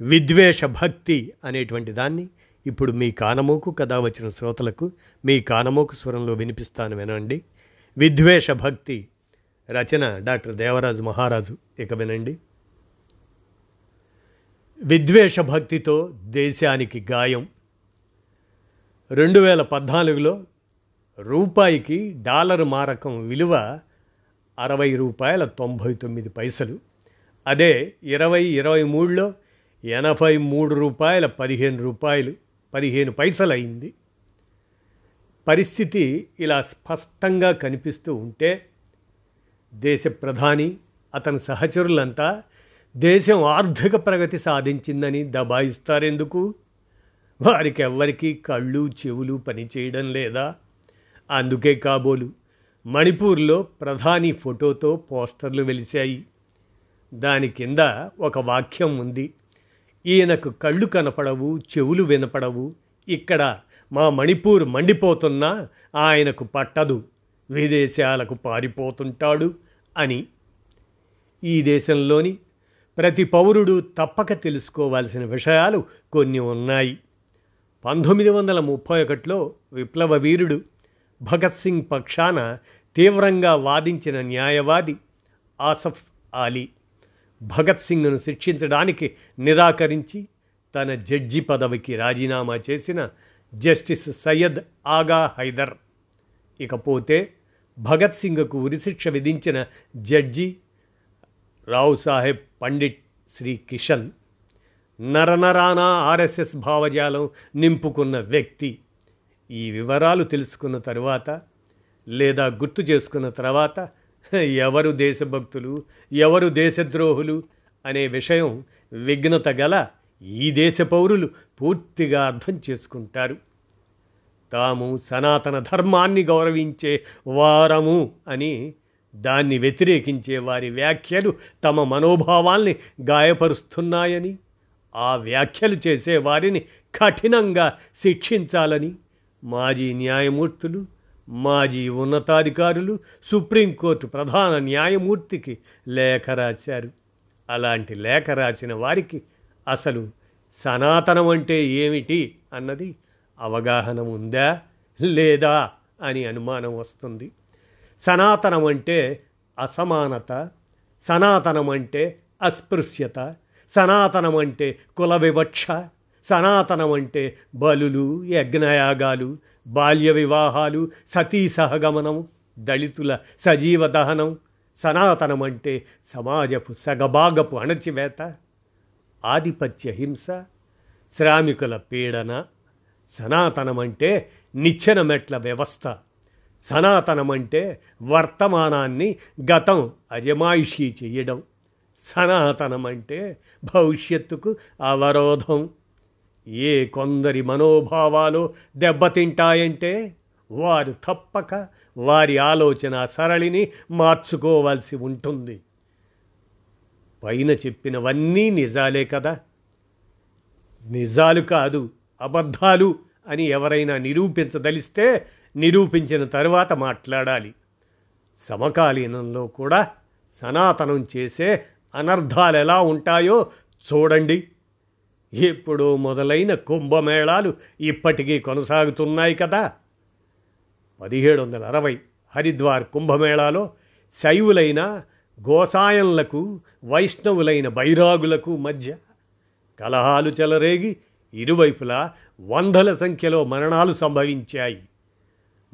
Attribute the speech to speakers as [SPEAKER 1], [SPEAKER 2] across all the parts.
[SPEAKER 1] విద్వేష భక్తి అనేటువంటి దాన్ని ఇప్పుడు మీ కానమోకు కథ వచ్చిన శ్రోతలకు మీ కానమోకు స్వరంలో వినిపిస్తాను వినండి. విద్వేష భక్తి రచన డాక్టర్ దేవరాజు మహారాజు. ఇక వినండి. విద్వేష భక్తితో దేశానికి గాయం. రెండు వేల పద్నాలుగులో రూపాయికి డాలర్ మారకం విలువ అరవై రూపాయల తొంభై తొమ్మిది పైసలు. అదే ఇరవై ఇరవై మూడులో ఎనభై మూడు రూపాయల పదిహేను రూపాయలు పదిహేను పైసలు అయింది పరిస్థితి ఇలా స్పష్టంగా కనిపిస్తూ ఉంటే దేశ ప్రధాని అతని సహచరులంతా దేశం ఆర్థిక ప్రగతి సాధించిందని దబాయిస్తారెందుకు? వారికి ఎవ్వరికీ కళ్ళు చెవులు పనిచేయడం లేదా? అందుకే కాబోలు మణిపూర్లో ప్రధాని ఫోటోతో పోస్టర్లు వెలిశాయి. దాని కింద ఒక వాక్యం ఉంది. ఈయనకు కళ్ళు కనపడవు చెవులు వినపడవు. ఇక్కడ మా మణిపూర్ మండిపోతున్నా ఆయనకు పట్టదు. విదేశాలకు పారిపోతుంటాడు అని. ఈ దేశంలోని ప్రతి పౌరుడు తప్పక తెలుసుకోవాల్సిన విషయాలు కొన్ని ఉన్నాయి. పంతొమ్మిది వందల ముప్పై ఒకటిలో విప్లవ వీరుడు భగత్ సింగ్ పక్షాన తీవ్రంగా వాదించిన న్యాయవాది ఆసఫ్ ఆలీ భగత్ సింగ్ను శిక్షించడానికి నిరాకరించి తన జడ్జి పదవికి రాజీనామా చేసిన జస్టిస్ సయ్యద్ ఆగా హైదర్. ఇకపోతే భగత్ సింగ్కు ఉరిశిక్ష విధించిన జడ్జి రావు సాహెబ్ పండిట్ శ్రీ కిషన్ నరనరానా ఆర్ఎస్ఎస్ భావజాలం నింపుకున్న వ్యక్తి. ఈ వివరాలు తెలుసుకున్న తరువాత లేదా గుర్తు చేసుకున్న తర్వాత ఎవరు దేశభక్తులు ఎవరు దేశద్రోహులు అనే విషయం విఘ్నత గల ఈ దేశ పౌరులు పూర్తిగా అర్థం చేసుకుంటారు. తాము సనాతన ధర్మాన్ని గౌరవించే వారము అని దాన్ని వ్యతిరేకించే వారి వ్యాఖ్యలు తమ మనోభావాల్ని గాయపరుస్తున్నాయని ఆ వ్యాఖ్యలు చేసే వారిని కఠినంగా శిక్షించాలని మాజీ న్యాయమూర్తులు మాజీ ఉన్నతాధికారులు సుప్రీంకోర్టు ప్రధాన న్యాయమూర్తికి లేఖ రాశారు. అలాంటి లేఖ రాసిన వారికి అసలు సనాతనం అంటే ఏమిటి అన్నది అవగాహన ఉందా లేదా అని అనుమానం వస్తుంది. సనాతనం అంటే అసమానత సనాతనం అంటే అస్పృశ్యత సనాతనం అంటే కుల వివక్ష సనాతనం అంటే బలులు యజ్ఞయాగాలు బాల్య వివాహాలు సతీ సహగమనం దళితుల సజీవ దహనం సనాతనం అంటే సమాజపు సగభాగపు అణచివేత ఆధిపత్య హింస శ్రామికుల పీడన సనాతనం అంటే నిచ్చెన మెట్ల వ్యవస్థ సనాతనం అంటే వర్తమానాన్ని గతం అజమాయిషీ చెయ్యడం సనాతనం అంటే భవిష్యత్తుకు అవరోధం. ఏ కొందరి మనోభావాలు దెబ్బతింటాయంటే వారు తప్పక వారి ఆలోచన సరళిని మార్చుకోవాల్సి ఉంటుంది. పైన చెప్పినవన్నీ నిజాలే కదా. నిజాలు కాదు అబద్ధాలు అని ఎవరైనా నిరూపించదలిస్తే నిరూపించిన తరువాత మాట్లాడాలి. సమకాలీనంలో కూడా సనాతనం చేసే అనర్థాలు ఎలా ఉంటాయో చూడండి. ఇప్పుడు మొదలైన కుంభమేళాలు ఇప్పటికీ కొనసాగుతున్నాయి కదా. పదిహేడు వందల అరవై హరిద్వార్ కుంభమేళాలో శైవులైన గోసాయన్లకు వైష్ణవులైన బైరాగులకు మధ్య కలహాలు చెలరేగి ఇరువైపులా వందల సంఖ్యలో మరణాలు సంభవించాయి.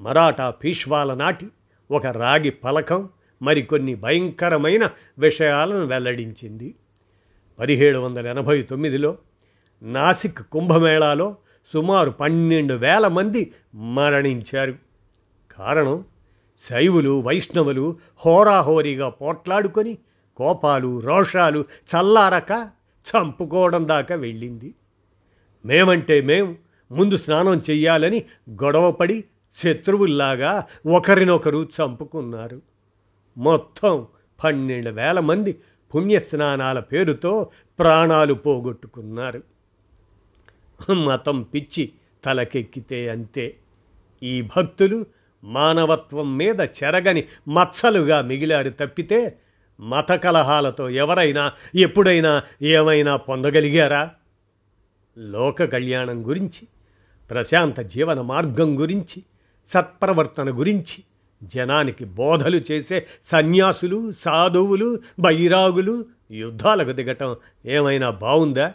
[SPEAKER 1] మరాఠా పీష్వాల నాటి ఒక రాగి పలకం మరికొన్ని భయంకరమైన విషయాలను వెల్లడించింది. పదిహేడు వందల ఎనభై తొమ్మిదిలో నాసిక్ కుంభమేళాలో సుమారు పన్నెండు వేల మంది మరణించారు. కారణం శైవులు వైష్ణవులు హోరాహోరీగా పోట్లాడుకొని కోపాలు రోషాలు చల్లారక చంపుకోవడం దాకా వెళ్ళింది. మేమంటే మేం ముందు స్నానం చెయ్యాలని గొడవపడి శత్రువుల్లాగా ఒకరినొకరు చంపుకున్నారు. మొత్తం పన్నెండు వేల మంది పుణ్యస్నానాల పేరుతో ప్రాణాలు పోగొట్టుకున్నారు. మతం పిచ్చి తలకెక్కితే అంతే. ఈ భక్తులు మానవత్వం మీద చెరగని మచ్చలుగా మిగిలారు తప్పితే మత కలహాలతో ఎవరైనా ఎప్పుడైనా ఏమైనా పొందగలిగారా? లోక కళ్యాణం గురించి ప్రశాంత జీవన మార్గం గురించి సత్ప్రవర్తన గురించి జనానికి బోధలు చేసే సన్యాసులు సాధువులు బైరాగులు యుద్ధాలకు దిగటం ఏమైనా బావుందా?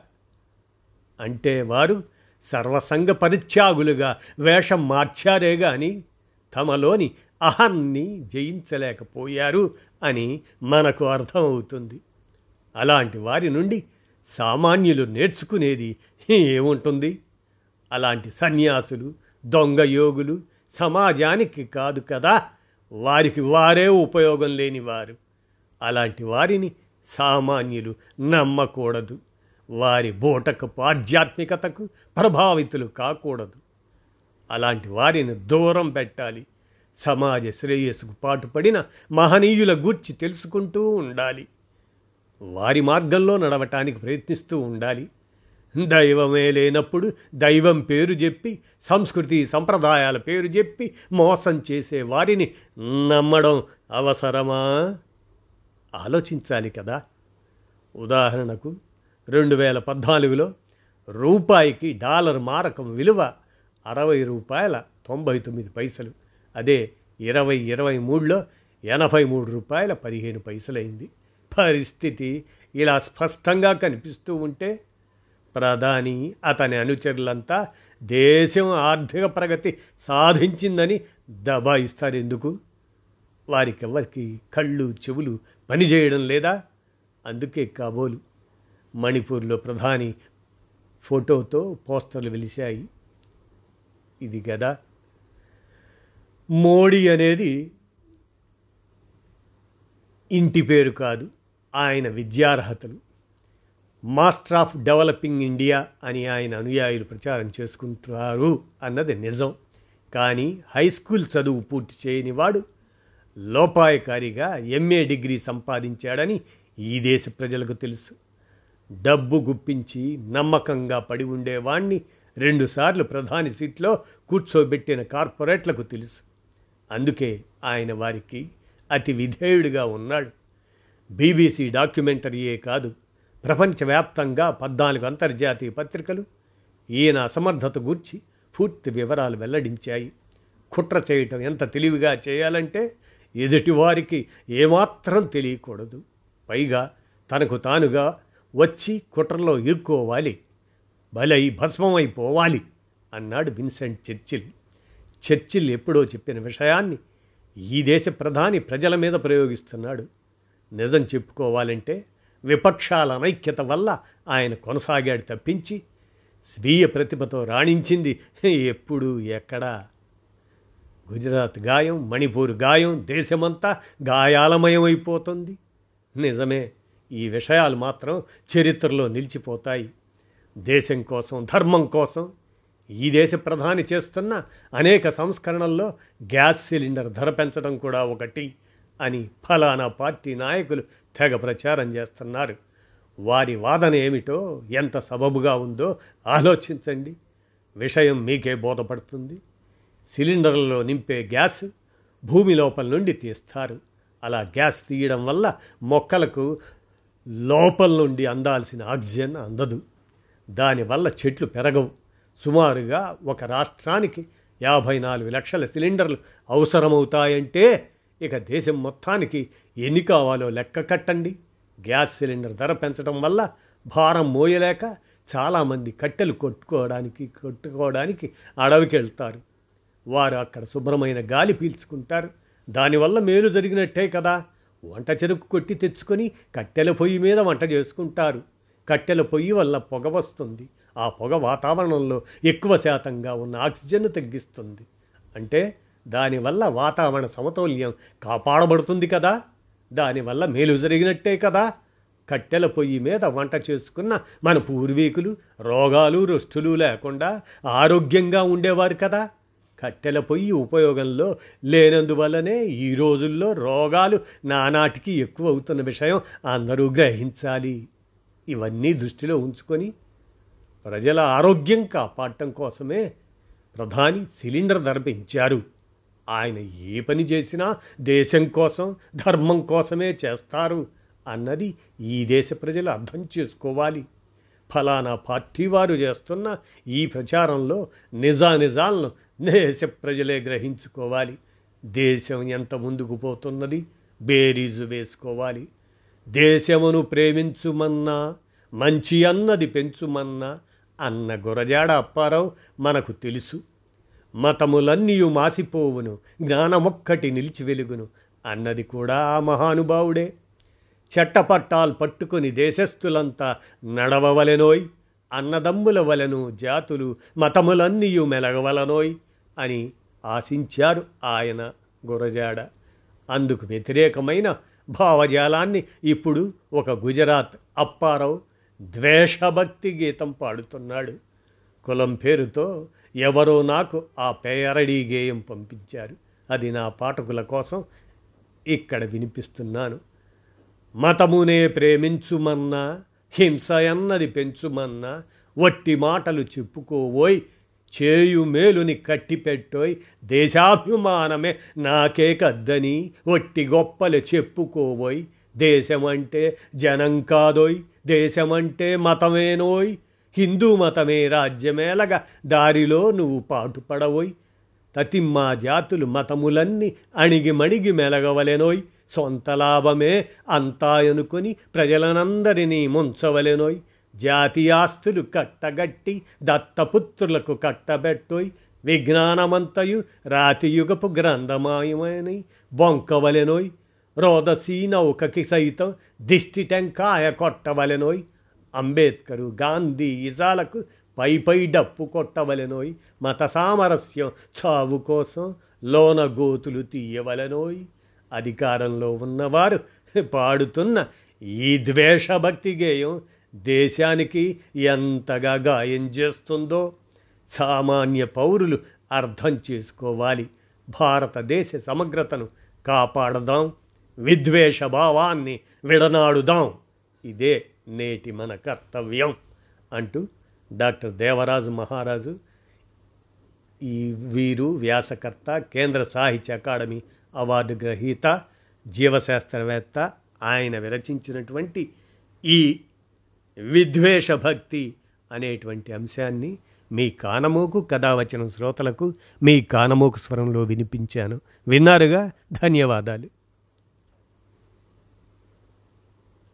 [SPEAKER 1] అంటే వారు సర్వసంగ పరిత్యాగులుగా వేషం మార్చారే గాని తమలోని అహాన్ని జయించలేకపోయారు అని మనకు అర్థమవుతుంది. అలాంటి వారి నుండి సామాన్యులు నేర్చుకునేది ఏముంటుంది? అలాంటి సన్యాసులు దొంగ యోగులు సమాజానికి కాదు కదా వారికి వారే ఉపయోగం లేని వారు. అలాంటి వారిని సామాన్యులు నమ్మకూడదు. వారి బూటకపు ఆధ్యాత్మికతకు ప్రభావితులు కాకూడదు. అలాంటి వారిని దూరం పెట్టాలి. సమాజ శ్రేయస్సుకు పాటుపడిన మహనీయుల గూర్చి తెలుసుకుంటూ ఉండాలి. వారి మార్గంలో నడవటానికి ప్రయత్నిస్తూ ఉండాలి. దైవమే లేనప్పుడు దైవం పేరు చెప్పి సంస్కృతి సంప్రదాయాల పేరు చెప్పి మోసం చేసే వారిని నమ్మడం అవసరమా? ఆలోచించాలి కదా. ఉదాహరణకు రెండు వేల పద్నాలుగులో రూపాయికి డాలర్ మారకం విలువ అరవై రూపాయల తొంభై తొమ్మిది పైసలు. అదే ఇరవై ఇరవై మూడులో ఎనభై మూడు రూపాయల పదిహేను పైసలైంది. పరిస్థితి ఇలా స్పష్టంగా కనిపిస్తూ ఉంటే ప్రధాని అతని అనుచరులంతా దేశం ఆర్థిక ప్రగతి సాధించిందని దబాయిస్తారు ఎందుకు వారికెవ్వరికి కళ్ళు చెవులు పనిచేయడం లేదా? అందుకే కాబోలు మణిపూర్లో ప్రధాని ఫోటోతో పోస్టర్లు వెలిశాయి. ఇది కదా మోడీ అనేది ఇంటి పేరు కాదు ఆయన విద్యార్హతలు. మాస్టర్ ఆఫ్ డెవలపింగ్ ఇండియా అని ఆయన అనుయాయులు ప్రచారం చేసుకుంటారు అన్నది నిజం. కానీ హై స్కూల్ చదువు పూర్తి చేయని వాడు లోపాయకారిగా ఎంఏ డిగ్రీ సంపాదించాడని ఈ దేశ ప్రజలకు తెలుసు. డబ్బు గుప్పించి నమ్మకంగా పడి ఉండేవాణ్ణి రెండుసార్లు ప్రధాని సీట్లో కూర్చోబెట్టిన కార్పొరేట్లకు తెలుసు. అందుకే ఆయన వారికి అతి విధేయుడిగా ఉన్నాడు. బీబీసీ డాక్యుమెంటరీయే కాదు ప్రపంచవ్యాప్తంగా పద్నాలుగు అంతర్జాతీయ పత్రికలు ఈయన అసమర్థత గూర్చి పూర్తి వివరాలు వెల్లడించాయి. కుట్ర చేయటం ఎంత తెలివిగా చేయాలంటే ఎదుటివారికి ఏమాత్రం తెలియకూడదు. పైగా తనకు తానుగా వచ్చి కుట్రలో ఇరుక్కోవాలి. బలై భస్మమైపోవాలి అన్నాడు విన్సెంట్ చర్చిల్. చర్చిల్ ఎప్పుడో చెప్పిన విషయాన్ని ఈ దేశ ప్రధాని ప్రజల మీద ప్రయోగిస్తున్నాడు. నిజం చెప్పుకోవాలంటే విపక్షాల అనైక్యత వల్ల ఆయన కొనసాగాడు తప్పించి స్వీయ ప్రతిభతో రాణించింది ఎప్పుడు ఎక్కడా. గుజరాత్ గాయం మణిపూర్ గాయం దేశమంతా గాయాలమయమైపోతుంది. నిజమే ఈ విషయాలు మాత్రం చరిత్రలో నిలిచిపోతాయి. దేశం కోసం ధర్మం కోసం ఈ దేశ ప్రధాని చేస్తున్న అనేక సంస్కరణల్లో గ్యాస్ సిలిండర్ ధర పెంచడం కూడా ఒకటి అని ఫలానా పార్టీ నాయకులు తెగ ప్రచారం చేస్తున్నారు. వారి వాదన ఏమిటో ఎంత సబబుగా ఉందో ఆలోచించండి. విషయం మీకే బోధపడుతుంది. సిలిండర్లలో నింపే గ్యాస్ భూమి లోపల నుండి తీస్తారు. అలా గ్యాస్ తీయడం వల్ల మొక్కలకు లోపల నుండి అందాల్సిన ఆక్సిజన్ అందదు. దానివల్ల చెట్లు పెరగవు. సుమారుగా ఒక రాష్ట్రానికి యాభై నాలుగు లక్షల సిలిండర్లు అవసరమవుతాయంటే ఇక దేశం మొత్తానికి ఎన్ని కావాలో లెక్క కట్టండి. గ్యాస్ సిలిండర్ ధర పెంచడం వల్ల భారం మోయలేక చాలామంది కట్టెలు కొట్టుకోవడానికి కొట్టుకోవడానికి అడవికి వెళ్తారు వారు అక్కడ శుభ్రమైన గాలి పీల్చుకుంటారు. దానివల్ల మేలు జరిగినట్టే కదా. వంట చెరుకు కొట్టి తెచ్చుకొని కట్టెల పొయ్యి మీద వంట చేసుకుంటారు. కట్టెల పొయ్యి వల్ల పొగ వస్తుంది. ఆ పొగ వాతావరణంలో ఎక్కువ శాతంగా ఉన్న ఆక్సిజన్ను తగ్గిస్తుంది. అంటే దానివల్ల వాతావరణ సమతౌల్యం కాపాడబడుతుంది కదా. దానివల్ల మేలు జరిగినట్టే కదా. కట్టెల పొయ్యి మీద వంట చేసుకున్న మన పూర్వీకులు రోగాలు రుష్టులు లేకుండా ఆరోగ్యంగా ఉండేవారు కదా. కట్టెల పొయ్యి ఉపయోగంలో లేనందువల్లనే ఈ రోజుల్లో రోగాలు నానాటికి ఎక్కువ అవుతున్న విషయం అందరూ గ్రహించాలి. ఇవన్నీ దృష్టిలో ఉంచుకొని ప్రజల ఆరోగ్యం కాపాడటం కోసమే ప్రధాని సిలిండర్ ధర పెంచారు ఆయన ఏ పని చేసినా దేశం కోసం ధర్మం కోసమే చేస్తారు అన్నది ఈ దేశ ప్రజలు అర్థం చేసుకోవాలి. ఫలానా పార్టీ వారు చేస్తున్న ఈ ప్రచారంలో నిజానిజాలను దేశ ప్రజలే గ్రహించుకోవాలి. దేశం ఎంత ముందుకు పోతున్నది? బేరీజు వేసుకోవాలి. దేశమును ప్రేమించుమన్నా మంచి అన్నది పెంచుమన్నా అన్న గురజాడ అప్పారావు మనకు తెలుసు. మతములన్నీయు మాసిపోవును జ్ఞానమొక్కటి నిలిచి వెలుగును అన్నది కూడా ఆ మహానుభావుడే. చెట్టపట్టాలు పట్టుకుని దేశస్థులంతా నడవవలెనోయ్ అన్నదమ్ముల వలెను జాతులు మతములన్నీయు మెలగవలనోయ్. అని ఆశించారు ఆయన గురజాడ. అందుకు వ్యతిరేకమైన భావజాలాన్ని ఇప్పుడు ఒక గుజరాత్ అప్పారావు ద్వేషభక్తి గీతం పాడుతున్నాడు. కులం పేరుతో ఎవరో నాకు ఆ పేరడీ గేయం పంపించారు. అది నా పాఠకుల కోసం ఇక్కడ వినిపిస్తున్నాను. మతమునే ప్రేమించుమన్నా హింస అన్నది పెంచుమన్నా వట్టి మాటలు చెప్పుకోవోయ్ చేయు మేలుని కట్టిపెట్టోయ్ దేశాభిమానమే నాకే కద్దని. ఒట్టి గొప్పలు చెప్పుకోబోయ్ దేశమంటే జనం కాదోయ్. దేశమంటే మతమేనోయ్. హిందూ మతమే రాజ్యమేలగా దారిలో నువ్వు పాటుపడవోయ్. తతిమ్మా జాతులు మతములన్నీ అణిగి మణిగి మెలగవలెనోయ్. సొంత లాభమే అంతా అనుకుని ప్రజలనందరినీ ముంచవలెనోయ్. జాతీయాస్తులు కట్టగట్టి దత్తపుత్రులకు కట్టబెట్టోయ్. విజ్ఞానమంతయు రాతియుగపు గ్రంథమాయమని బొంకవలెనోయ్. రోదసీ నౌకకి సైతం దిష్టి టెంకాయ కొట్టవలెనోయ్. అంబేద్కరు గాంధీ ఇజాలకు పై పై డప్పు కొట్టవలెనోయ్. మత సామరస్యం చావు కోసం లోన గోతులు తీయవలెనోయ్. అధికారంలో ఉన్నవారు పాడుతున్న ఈ ద్వేషభక్తి గేయం దేశానికి ఎంతగా గాయం చేస్తుందో సామాన్య పౌరులు అర్థం చేసుకోవాలి. భారతదేశ సమగ్రతను కాపాడదాం. విద్వేష భావాన్ని విడనాడుదాం. ఇదే నేటి మన కర్తవ్యం అంటూ డాక్టర్ దేవరాజు మహారాజు ఈ వీరు వ్యాసకర్త కేంద్ర సాహిత్య అకాడమీ అవార్డు గ్రహీత జీవశాస్త్రవేత్త ఆయన విరచించినటువంటి ఈ విద్వేష భక్తి అనేటువంటి అంశాన్ని మీ కానమోకు కథావచనం శ్రోతలకు మీ కానమోకు స్వరంలో వినిపించాను. విన్నారుగా? ధన్యవాదాలు.